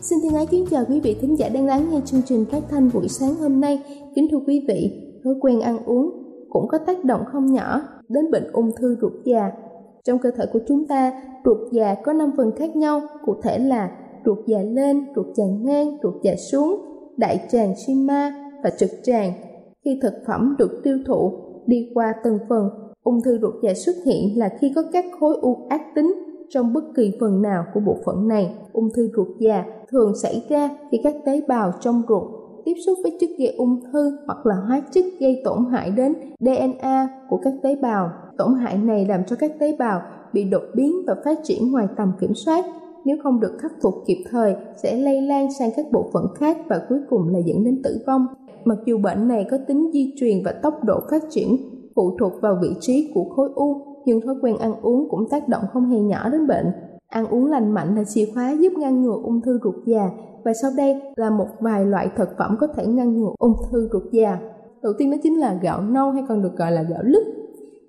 Xin thân ái kính chào quý vị thính giả đang lắng nghe chương trình phát thanh buổi sáng hôm nay. Kính thưa quý vị, thói quen ăn uống cũng có tác động không nhỏ đến bệnh ung thư ruột già. Trong cơ thể của chúng ta, ruột già có 5 phần khác nhau, cụ thể là ruột già lên, ruột già ngang, ruột già xuống, đại tràng Shima và trực tràng. Khi thực phẩm được tiêu thụ đi qua từng phần, ung thư ruột già xuất hiện là khi có các khối u ác tính trong bất kỳ phần nào của bộ phận này. Ung thư ruột già thường xảy ra khi các tế bào trong ruột tiếp xúc với chất gây ung thư hoặc là hóa chất gây tổn hại đến DNA của các tế bào. Tổn hại này làm cho các tế bào bị đột biến và phát triển ngoài tầm kiểm soát. Nếu không được khắc phục kịp thời sẽ lây lan sang các bộ phận khác và cuối cùng là dẫn đến tử vong. Mặc dù bệnh này có tính di truyền và tốc độ phát triển phụ thuộc vào vị trí của khối u, nhưng thói quen ăn uống cũng tác động không hề nhỏ đến bệnh. Ăn uống lành mạnh là chìa khóa giúp ngăn ngừa ung thư ruột già và sau đây là một vài loại thực phẩm có thể ngăn ngừa ung thư ruột già. Đầu tiên đó chính là gạo nâu hay còn được gọi là gạo lứt.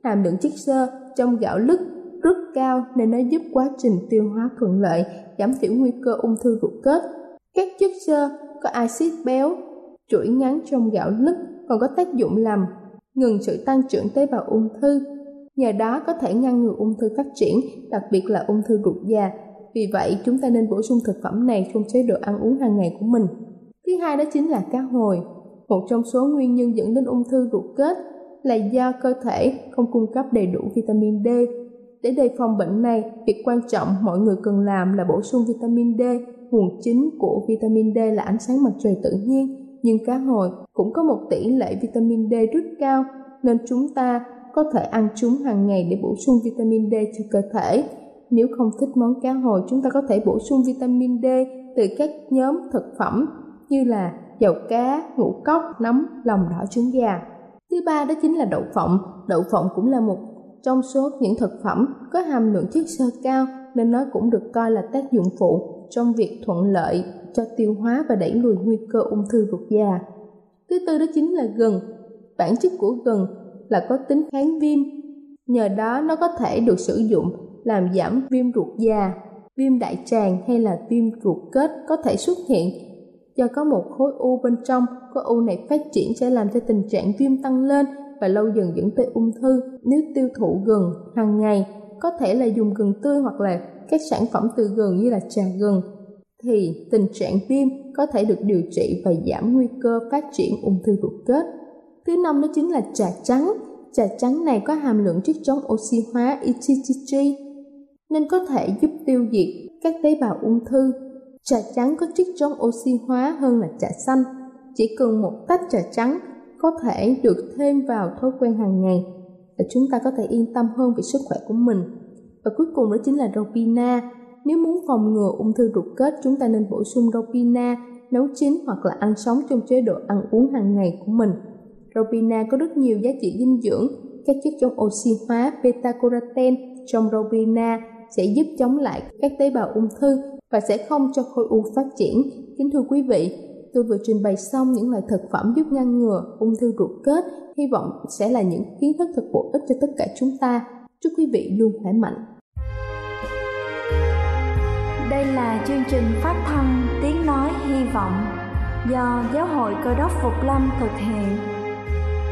Hàm lượng chất xơ trong gạo lứt rất cao nên nó giúp quá trình tiêu hóa thuận lợi, giảm thiểu nguy cơ ung thư ruột kết. Các chất xơ có axit béo chuỗi ngắn trong gạo lứt còn có tác dụng làm ngừng sự tăng trưởng tế bào ung thư nhờ đó có thể ngăn ngừa ung thư phát triển, đặc biệt là ung thư ruột già. Vì vậy, chúng ta nên bổ sung thực phẩm này trong chế độ ăn uống hàng ngày của mình. Thứ hai đó chính là cá hồi. Một trong số nguyên nhân dẫn đến ung thư ruột kết là do cơ thể không cung cấp đầy đủ vitamin D. Để đề phòng bệnh này, việc quan trọng mọi người cần làm là bổ sung vitamin D. Nguồn chính của vitamin D là ánh sáng mặt trời tự nhiên, nhưng cá hồi cũng có một tỷ lệ vitamin D rất cao nên chúng ta có thể ăn chúng hàng ngày để bổ sung vitamin D cho cơ thể. Nếu không thích món cá hồi, chúng ta có thể bổ sung vitamin D từ các nhóm thực phẩm như là dầu cá, ngũ cốc, nấm, lòng đỏ trứng gà. Thứ ba đó chính là đậu phộng. Đậu phộng cũng là một trong số những thực phẩm có hàm lượng chất xơ cao nên nó cũng được coi là tác dụng phụ trong việc thuận lợi cho tiêu hóa và đẩy lùi nguy cơ ung thư ruột già. Thứ tư đó chính là gừng. Bản chất của gừng là có tính kháng viêm. Nhờ đó nó có thể được sử dụng làm giảm viêm ruột già, viêm đại tràng hay là viêm ruột kết có thể xuất hiện do có một khối u bên trong, khối u này phát triển sẽ làm cho tình trạng viêm tăng lên và lâu dần dẫn tới ung thư. Nếu tiêu thụ gừng hàng ngày, có thể là dùng gừng tươi hoặc là các sản phẩm từ gừng như là trà gừng, thì tình trạng viêm có thể được điều trị và giảm nguy cơ phát triển ung thư ruột kết. Thứ năm đó chính là trà trắng. Trà trắng này có hàm lượng chất chống oxy hóa ETG nên có thể giúp tiêu diệt các tế bào ung thư. Trà trắng có chất chống oxy hóa hơn là trà xanh. Chỉ cần một tách trà trắng có thể được thêm vào thói quen hàng ngày và chúng ta có thể yên tâm hơn về sức khỏe của mình. Và cuối cùng đó chính là rau pina. Nếu muốn phòng ngừa ung thư ruột kết, chúng ta nên bổ sung rau pina nấu chín hoặc là ăn sống trong chế độ ăn uống hàng ngày của mình. Robina có rất nhiều giá trị dinh dưỡng, các chất chống oxy hóa beta-carotene trong Robina sẽ giúp chống lại các tế bào ung thư và sẽ không cho khối u phát triển. Kính thưa quý vị, tôi vừa trình bày xong những loại thực phẩm giúp ngăn ngừa ung thư ruột kết, hy vọng sẽ là những kiến thức thật bổ ích cho tất cả chúng ta. Chúc quý vị luôn khỏe mạnh. Đây là chương trình phát thanh Tiếng Nói Hy Vọng do Giáo hội Cơ đốc Phục Lâm thực hiện.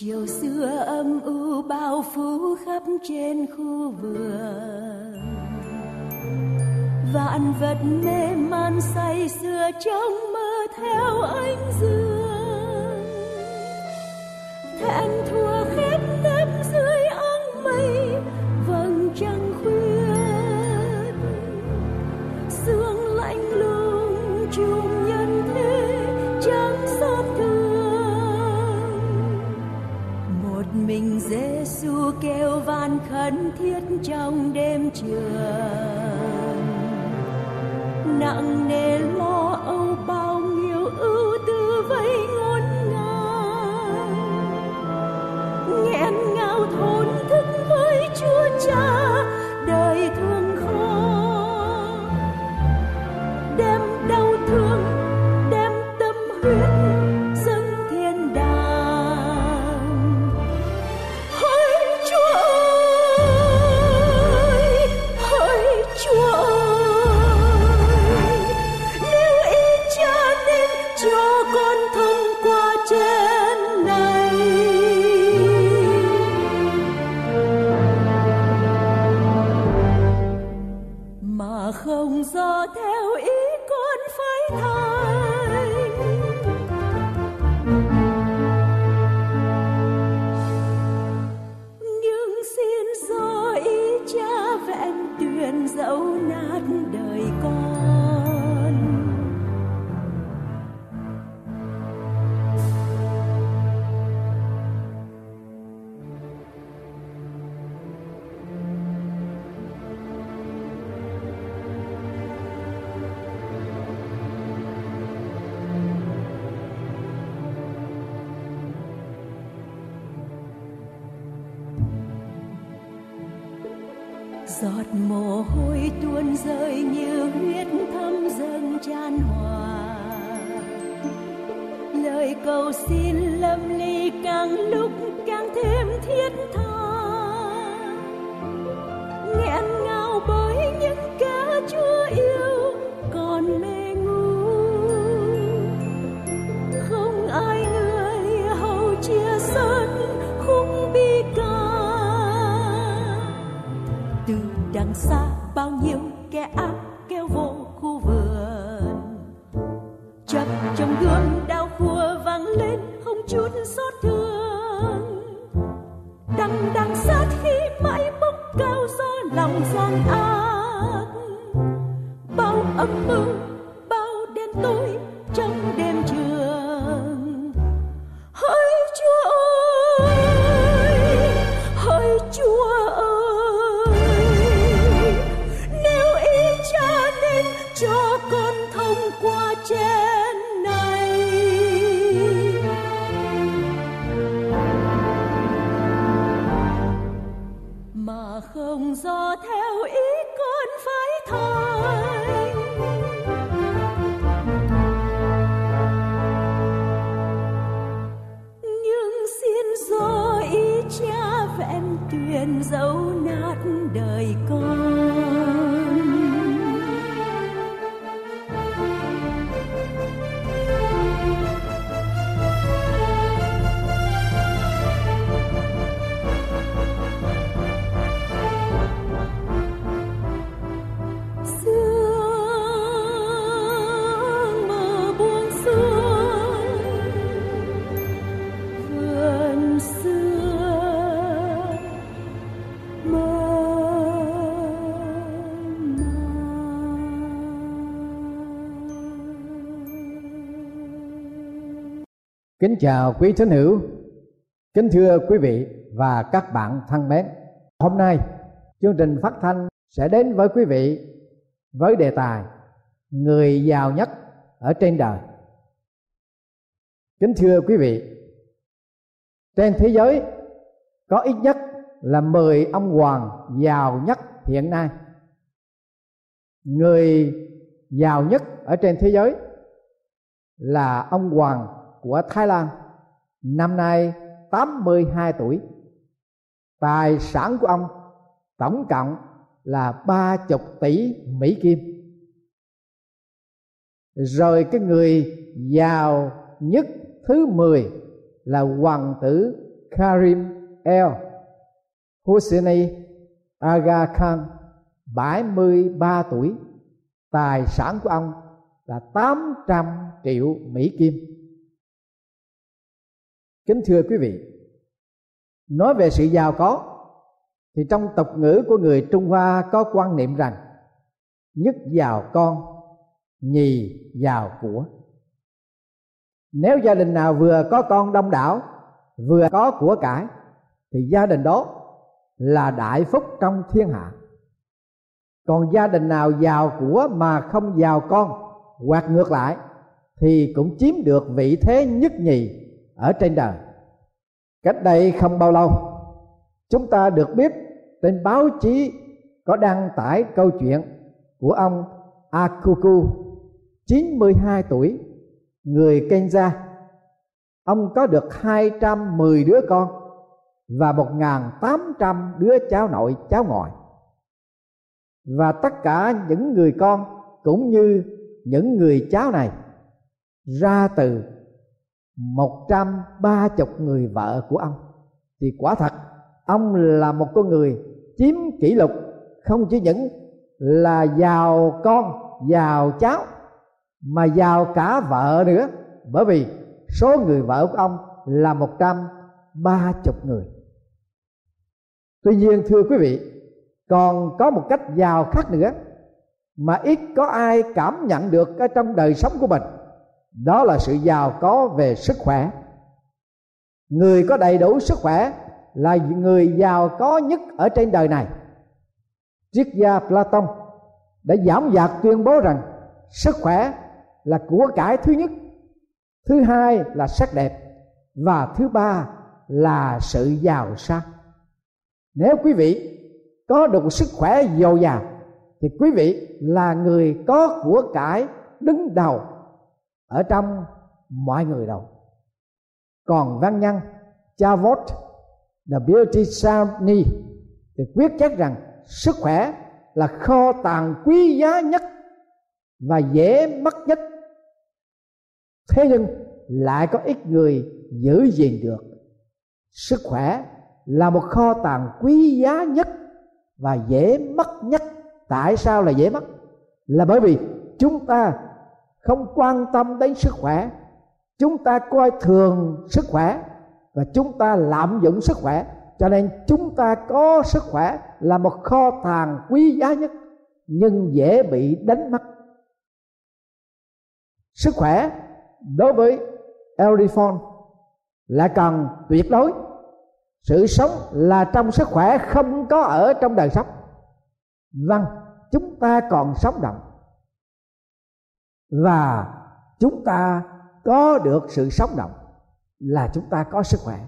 Chiều xưa âm u bao phủ khắp trên khu vườn. Vạn vật mê man say sưa trong mơ theo ánh dương. Thẹn Kêu van khẩn thiết trong đêm trường. Nặng nề lo âu bao nhiêu ưu tư vây ngôn ngang. Nghẹn ngào thốn thức với Chúa Cha. passar. Mà không Kính chào quý thính hữu, kính thưa quý vị và các bạn thân mến. Hôm nay chương trình phát thanh sẽ đến với quý vị với đề tài Người giàu nhất ở trên đời. Kính thưa quý vị, trên thế giới có ít nhất là 10 ông hoàng giàu nhất hiện nay. Người giàu nhất ở trên thế giới là ông hoàng của Thái Lan. Năm nay 82 tuổi. Tài sản của ông tổng cộng là ba chục tỷ Mỹ Kim. Rồi cái người giàu nhất thứ 10 là hoàng tử Karim El Husseini Aga Khan 73 tuổi. Tài sản của ông là 800 triệu Mỹ Kim kính thưa quý vị, nói về sự giàu có, thì trong tục ngữ của người trung hoa có quan niệm rằng, nhất giàu con, nhì giàu của. Nếu gia đình nào vừa có con đông đảo, vừa có của cải, thì gia đình đó là đại phúc trong thiên hạ. Còn gia đình nào giàu của mà không giàu con hoặc ngược lại, thì cũng chiếm được vị thế nhất nhì ở trên đời. Cách đây không bao lâu, chúng ta được biết trên báo chí có đăng tải câu chuyện của ông Akuku 92 tuổi, người Kenya ông có được 210 đứa con và 1.800 đứa cháu nội, cháu ngoại. Và tất cả những người con cũng như những người cháu này ra từ 130 người vợ của ông. Thì quả thật, ông là một con người chiếm kỷ lục, không chỉ những là giàu con, giàu cháu, mà giàu cả vợ nữa. Bởi vì số người vợ của ông là 130 người. Tuy nhiên, thưa quý vị, còn có một cách giàu khác nữa mà ít có ai cảm nhận được ở trong đời sống của mình đó là sự giàu có về sức khỏe. Người có đầy đủ sức khỏe là người giàu có nhất ở trên đời này. Triết gia platon đã giảm dạc tuyên bố rằng sức khỏe là của cải thứ nhất, thứ hai là sắc đẹp, và thứ ba là sự giàu sang. Nếu quý vị có đủ sức khỏe dồi dào, thì quý vị là người có của cải đứng đầu ở trong mọi người đâu. Còn văn nhân Chavot The Beauty Sarni thì quyết chắc rằng sức khỏe là kho tàng quý giá nhất và dễ mất nhất. Thế nhưng lại có ít người giữ gìn được. Sức khỏe là một kho tàng quý giá nhất và dễ mất nhất. Tại sao là dễ mất là bởi vì chúng ta không quan tâm đến sức khỏe. Chúng ta coi thường sức khỏe và chúng ta lạm dụng sức khỏe. Cho nên chúng ta có sức khỏe là một kho tàng quý giá nhất, nhưng dễ bị đánh mất. Sức khỏe đối với Elifon là cần tuyệt đối. Sự sống là trong sức khỏe không có ở trong đời sống. Vâng chúng ta còn sống động và chúng ta có được sự sống động là chúng ta có sức khỏe.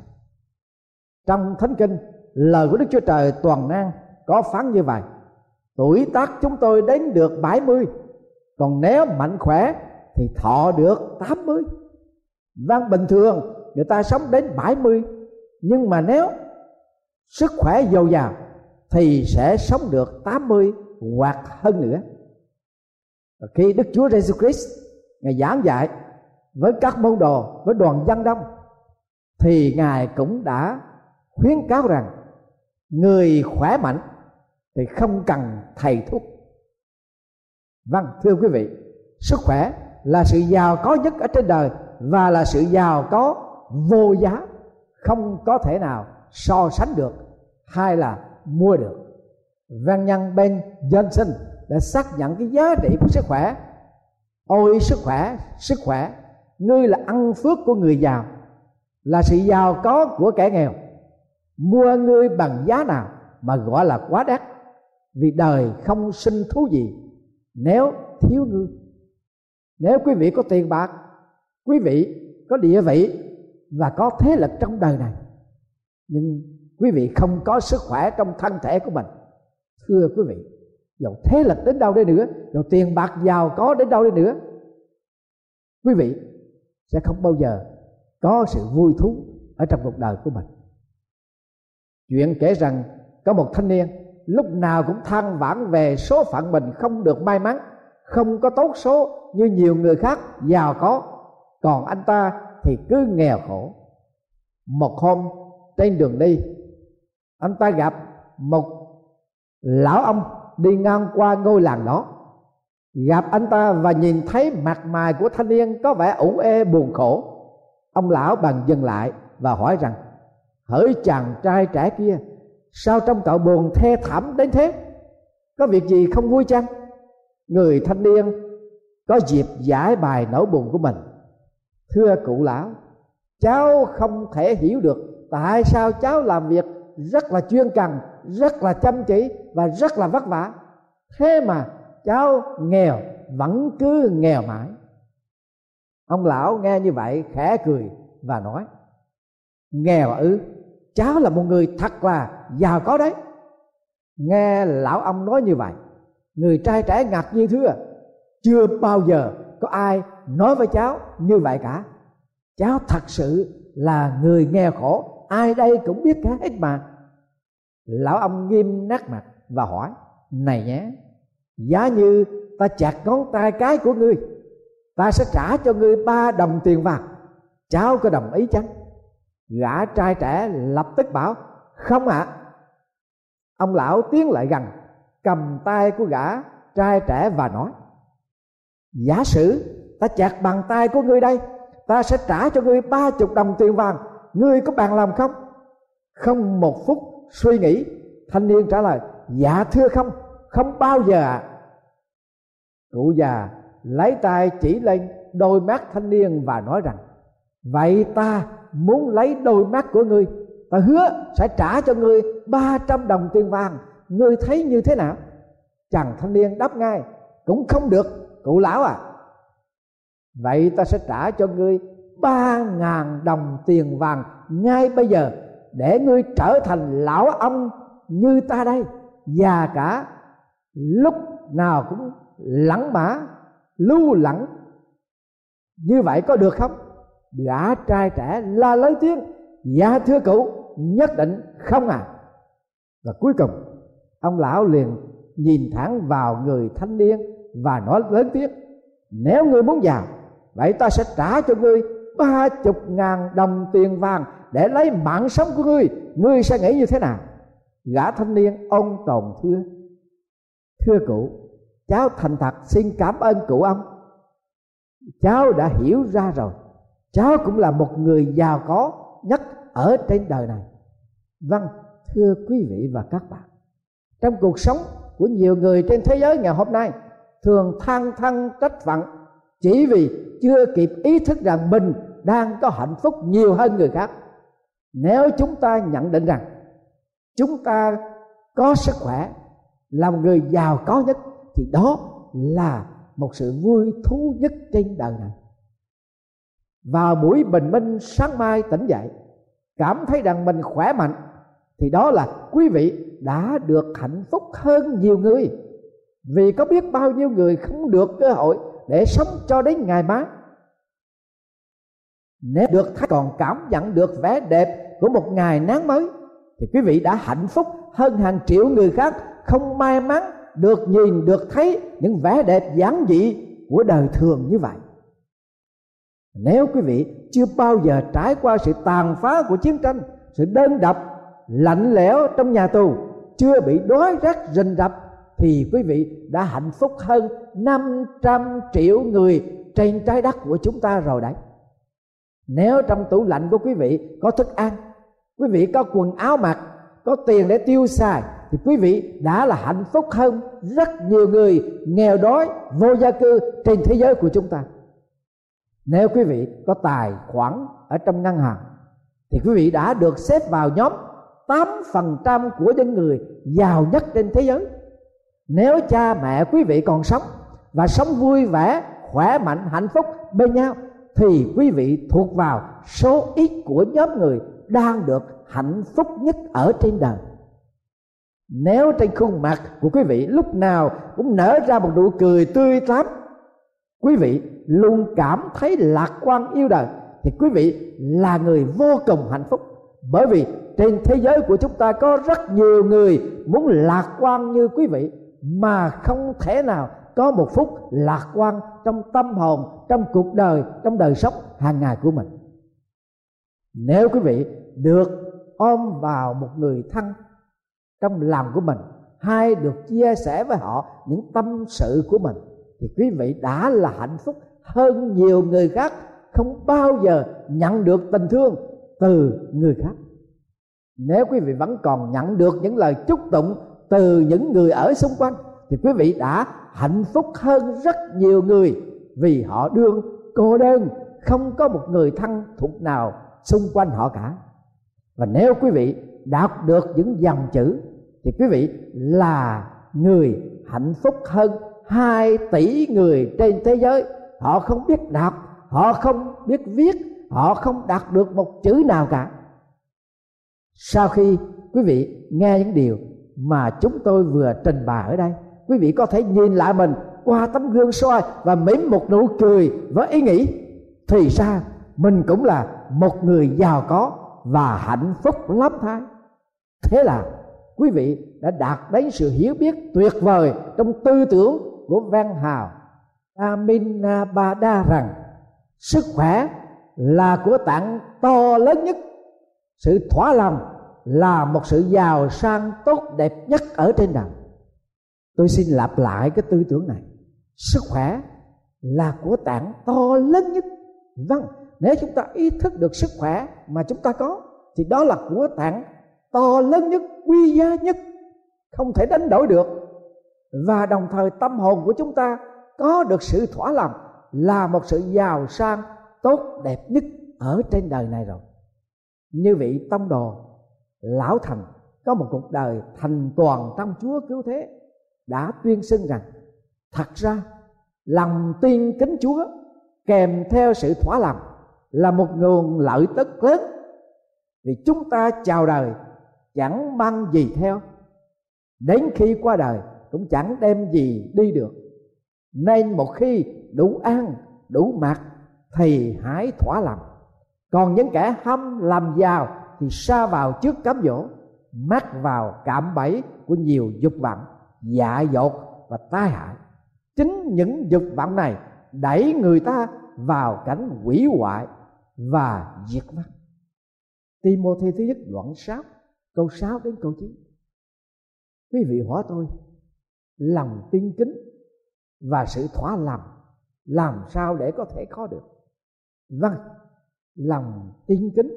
Trong thánh kinh, lời của đức chúa trời toàn năng có phán như vậy, tuổi tác chúng tôi đến được 70 còn nếu mạnh khỏe thì thọ được 80 vâng bình thường người ta sống đến 70 nhưng mà nếu sức khỏe dồi dào thì sẽ sống được 80 hoặc hơn nữa và khi Đức Chúa Jesus Christ, ngài giảng dạy với các môn đồ, với đoàn dân đông, thì ngài cũng đã khuyến cáo rằng người khỏe mạnh thì không cần thầy thuốc. Vâng thưa quý vị, sức khỏe là sự giàu có nhất ở trên đời và là sự giàu có vô giá, không có thể nào so sánh được hay là mua được. Văn nhân Ben Johnson đã xác nhận cái giá trị của sức khỏe. Ôi, sức khỏe sức khỏe. Ngươi là ăn phước của người giàu, là sự giàu có của kẻ nghèo. Mua ngươi bằng giá nào mà gọi là quá đắt, vì đời không sinh thú gì nếu thiếu ngươi. Nếu quý vị có tiền bạc, quý vị có địa vị và có thế lực trong đời này, nhưng quý vị không có sức khỏe trong thân thể của mình, thưa quý vị dầu thế lực đến đâu đi nữa, dầu tiền bạc giàu có đến đâu đi nữa. Quý vị sẽ không bao giờ có sự vui thú ở trong cuộc đời của mình. Chuyện kể rằng có một thanh niên lúc nào cũng than vãn về số phận mình không được may mắn, không có tốt số như nhiều người khác giàu có. Còn anh ta thì cứ nghèo khổ. Một hôm, trên đường đi, anh ta gặp một lão ông đi ngang qua ngôi làng đó. Gặp anh ta và nhìn thấy mặt mày của thanh niên có vẻ ủ ê buồn khổ. Ông lão bằng dừng lại và hỏi rằng, hỡi chàng trai trẻ kia, sao trong cậu buồn thê thảm đến thế? Có việc gì không vui chăng? Người thanh niên có dịp giải bài nỗi buồn của mình. Thưa cụ lão, cháu không thể hiểu được tại sao cháu làm việc rất là chuyên cần, rất là chăm chỉ và rất là vất vả. Thế mà cháu nghèo, vẫn cứ nghèo mãi. Ông lão nghe như vậy, khẽ cười và nói, nghèo ư? Cháu là một người thật là giàu có đấy. Nghe lão ông nói như vậy, người trai trẻ ngạc nhiên thưa à. chưa bao giờ có ai nói với cháu như vậy cả. Cháu thật sự là người nghèo khổ, ai đây cũng biết cả hết mà lão ông nghiêm nát mặt và hỏi, này nhé, giá như ta chặt ngón tay cái của ngươi, ta sẽ trả cho ngươi ba đồng tiền vàng. Cháu có đồng ý chăng? Gã trai trẻ lập tức bảo, không ạ. À. ông lão tiến lại gần, cầm tay của gã trai trẻ và nói, giả sử ta chặt bàn tay của ngươi đây, ta sẽ trả cho ngươi ba chục đồng tiền vàng. Ngươi có bằng lòng không? Không một phút suy nghĩ, thanh niên trả lời dạ thưa không không bao giờ ạ. Cụ già lấy tay chỉ lên đôi mắt thanh niên và nói rằng, vậy ta muốn lấy đôi mắt của ngươi, ta hứa sẽ trả cho ngươi ba trăm đồng tiền vàng. Ngươi thấy như thế nào? Chàng thanh niên đáp ngay, cũng không được, cụ lão à. Vậy ta sẽ trả cho ngươi ba ngàn đồng tiền vàng ngay bây giờ để ngươi trở thành lão ông như ta đây. Già cả lúc nào cũng lẳng mã, lưu lẳng. Như vậy có được không? Gã trai trẻ la lấy tiếng. Dạ thưa cụ nhất định không à. Và cuối cùng, ông lão liền nhìn thẳng vào người thanh niên và nói lớn tiếng, nếu ngươi muốn giàu vậy ta sẽ trả cho ngươi ba chục ngàn đồng tiền vàng để lấy mạng sống của ngươi ngươi sẽ nghĩ như thế nào? Gã thanh niên ông tồn thưa thưa cụ, cháu thành thật xin cảm ơn cụ ông. Cháu đã hiểu ra rồi. Cháu cũng là một người giàu có nhất ở trên đời này. Vâng thưa quý vị và các bạn, trong cuộc sống của nhiều người trên thế giới ngày hôm nay, thường than thân trách phận chỉ vì chưa kịp ý thức rằng mình đang có hạnh phúc nhiều hơn người khác nếu chúng ta nhận định rằng chúng ta có sức khỏe, là một người giàu có nhất, thì đó là một sự vui thú nhất trên đời này. Vào buổi bình minh sáng mai tỉnh dậy, cảm thấy rằng mình khỏe mạnh, thì đó là quý vị đã được hạnh phúc hơn nhiều người. Vì có biết bao nhiêu người không được cơ hội để sống cho đến ngày mai nếu được thấy còn cảm nhận được vẻ đẹp của một ngày nắng mới, thì quý vị đã hạnh phúc hơn hàng triệu người khác, không may mắn được nhìn, được thấy những vẻ đẹp giản dị của đời thường như vậy. Nếu quý vị chưa bao giờ trải qua sự tàn phá của chiến tranh, sự đơn độc, lạnh lẽo trong nhà tù, chưa bị đói rách rình rập, thì quý vị đã hạnh phúc hơn 500 triệu người trên trái đất của chúng ta rồi đấy nếu trong tủ lạnh của quý vị có thức ăn, quý vị có quần áo mặc, có tiền để tiêu xài, thì quý vị đã là hạnh phúc hơn rất nhiều người nghèo đói, vô gia cư trên thế giới của chúng ta. Nếu quý vị có tài khoản ở trong ngân hàng, thì quý vị đã được xếp vào nhóm 8% của những người giàu nhất trên thế giới. Nếu cha mẹ quý vị còn sống và sống vui vẻ, khỏe mạnh, hạnh phúc bên nhau thì quý vị thuộc vào số ít của nhóm người đang được hạnh phúc nhất ở trên đời. Nếu trên khuôn mặt của quý vị lúc nào cũng nở ra một nụ cười tươi tắn, quý vị luôn cảm thấy lạc quan yêu đời, thì quý vị là người vô cùng hạnh phúc. Bởi vì trên thế giới của chúng ta có rất nhiều người muốn lạc quan như quý vị mà không thể nào có một phút lạc quan trong tâm hồn, trong cuộc đời, trong đời sống hàng ngày của mình. Nếu quý vị được ôm vào một người thân trong làm của mình, hay được chia sẻ với họ những tâm sự của mình, thì quý vị đã là hạnh phúc hơn nhiều người khác, không bao giờ nhận được tình thương từ người khác. Nếu quý vị vẫn còn nhận được những lời chúc tụng từ những người ở xung quanh, thì quý vị đã hạnh phúc hơn rất nhiều người vì họ đương cô đơn, không có một người thân thuộc nào xung quanh họ cả. Và nếu quý vị đọc được những dòng chữ, thì quý vị là người hạnh phúc hơn 2 tỷ người trên thế giới. Họ không biết đọc, họ không biết viết, họ không đạt được một chữ nào cả. Sau khi quý vị nghe những điều mà chúng tôi vừa trình bày ở đây quý vị có thể nhìn lại mình qua tấm gương soi và mỉm một nụ cười với ý nghĩ. Thì ra, mình cũng là một người giàu có và hạnh phúc lắm thay thế là, quý vị đã đạt đến sự hiểu biết tuyệt vời trong tư tưởng của văn hào. Aminabada rằng sức khỏe là của tặng to lớn nhất. Sự thỏa lòng là một sự giàu sang tốt đẹp nhất ở trên đời tôi xin lặp lại cái tư tưởng này. Sức khỏe là của tảng to lớn nhất. Vâng nếu chúng ta ý thức được sức khỏe mà chúng ta có, thì đó là của tảng to lớn nhất, quý giá nhất. Không thể đánh đổi được. Và đồng thời tâm hồn của chúng ta có được sự thỏa lòng là một sự giàu sang tốt đẹp nhất ở trên đời này rồi. Như vị tông đồ, lão thành có một cuộc đời thành toàn trong chúa cứu thế đã tuyên xưng rằng, thật ra, lòng tin kính chúa kèm theo sự thỏa lòng là một nguồn lợi tức lớn. Vì chúng ta chào đời chẳng mang gì theo, đến khi qua đời cũng chẳng đem gì đi được. Nên một khi đủ ăn đủ mặc thì hãy thỏa lòng. Còn những kẻ hâm làm giàu thì xa vào trước cám dỗ, mắc vào cạm bẫy của nhiều dục vọng dạ dột và tai hại. Chính những dục vọng này đẩy người ta vào cảnh quỷ hoại và diệt vong. Timothy thứ nhất đoạn 6 câu 6 đến câu 9 quý vị hỏi tôi, lòng tin kính và sự thỏa lòng làm sao để có thể có được? Vâng lòng tin kính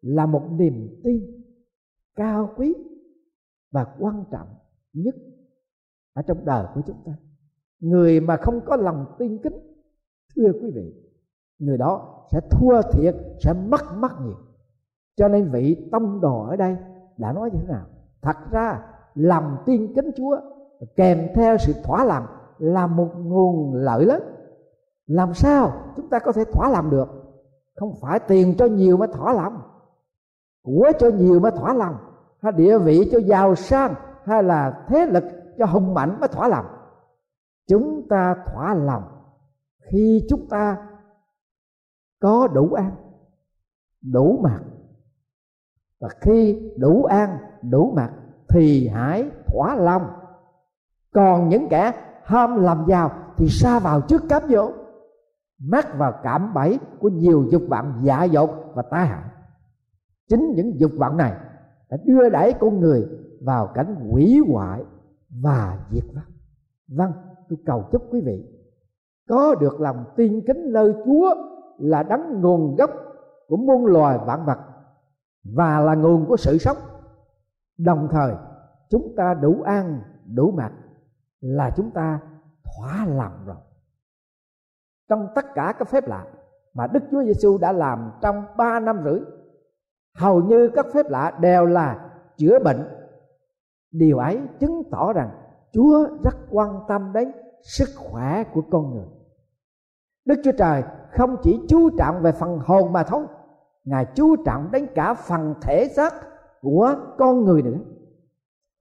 là một niềm tin cao quý và quan trọng nhất ở trong đời của chúng ta. Người mà không có lòng tin kính, thưa quý vị, người đó sẽ thua thiệt, sẽ mất mất nhiều. Cho nên vị tông đồ ở đây đã nói như thế nào? Thật ra, lòng tin kính chúa kèm theo sự thỏa lòng là một nguồn lợi lớn. Làm sao chúng ta có thể thỏa lòng được? Không phải tiền cho nhiều mới thỏa lòng, của cho nhiều mới thỏa lòng, hay địa vị cho giàu sang, hay là thế lực cho hùng mạnh mới thỏa lòng. Chúng ta thỏa lòng khi chúng ta có đủ ăn đủ mặt và khi đủ an, đủ mặt thì hãy thỏa lòng. Còn những kẻ ham làm giàu thì xa vào trước cám dỗ, mắc vào cảm bẫy của nhiều dục vọng dạ dột và tai hại. Chính những dục vọng này đã đưa đẩy con người vào cảnh hủy hoại và diệt vong. Vâng tôi cầu chúc quý vị có được lòng tin kính nơi chúa là đấng nguồn gốc của muôn loài vạn vật và là nguồn của sự sống. Đồng thời, chúng ta đủ ăn, đủ mặc là chúng ta thỏa lòng rồi. Trong tất cả các phép lạ mà Đức Chúa Giêsu đã làm trong ba năm rưỡi, hầu như các phép lạ đều là chữa bệnh điều ấy chứng tỏ rằng Chúa rất quan tâm đến sức khỏe của con người. Đức Chúa Trời không chỉ chú trọng về phần hồn mà thôi, Ngài chú trọng đến cả phần thể xác của con người nữa.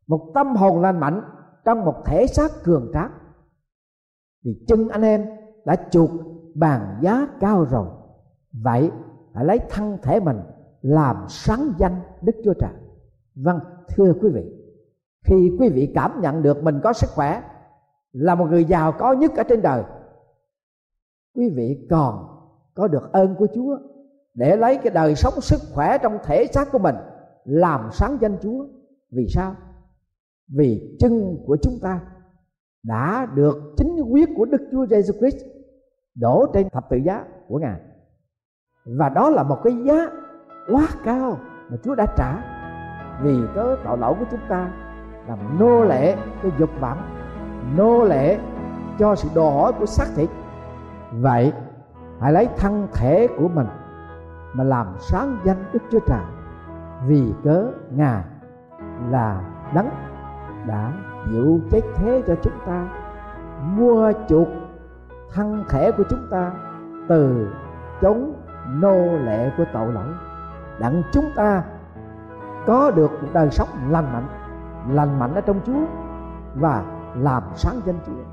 Một tâm hồn lành mạnh trong một thể xác cường tráng. Vì chân anh em đã chuộc bàn giá cao rồi, Vậy hãy lấy thân thể mình làm sáng danh Đức Chúa Trời. Vâng thưa quý vị khi quý vị cảm nhận được mình có sức khỏe, Là một người giàu có nhất ở trên đời, Quý vị còn có được ơn của Chúa Để lấy cái đời sống sức khỏe trong thể xác của mình Làm sáng danh Chúa Vì sao? Vì chân của chúng ta đã được chính huyết của Đức Chúa Giêsu Christ đổ trên thập tự giá của Ngài. Và đó là một cái giá quá cao mà Chúa đã trả vì cái tội lỗi của chúng ta làm nô lệ cho dục vọng, nô lệ cho sự đòi hỏi của xác thịt. Vậy hãy lấy thân thể của mình mà làm sáng danh Đức Chúa Trời vì cớ Ngài là đấng đã chịu chết thế cho chúng ta mua chuộc thân thể của chúng ta từ chống nô lệ của tội lỗi đặng chúng ta có được một đời sống lành mạnh lành mạnh ở trong Chúa và làm sáng danh Chúa.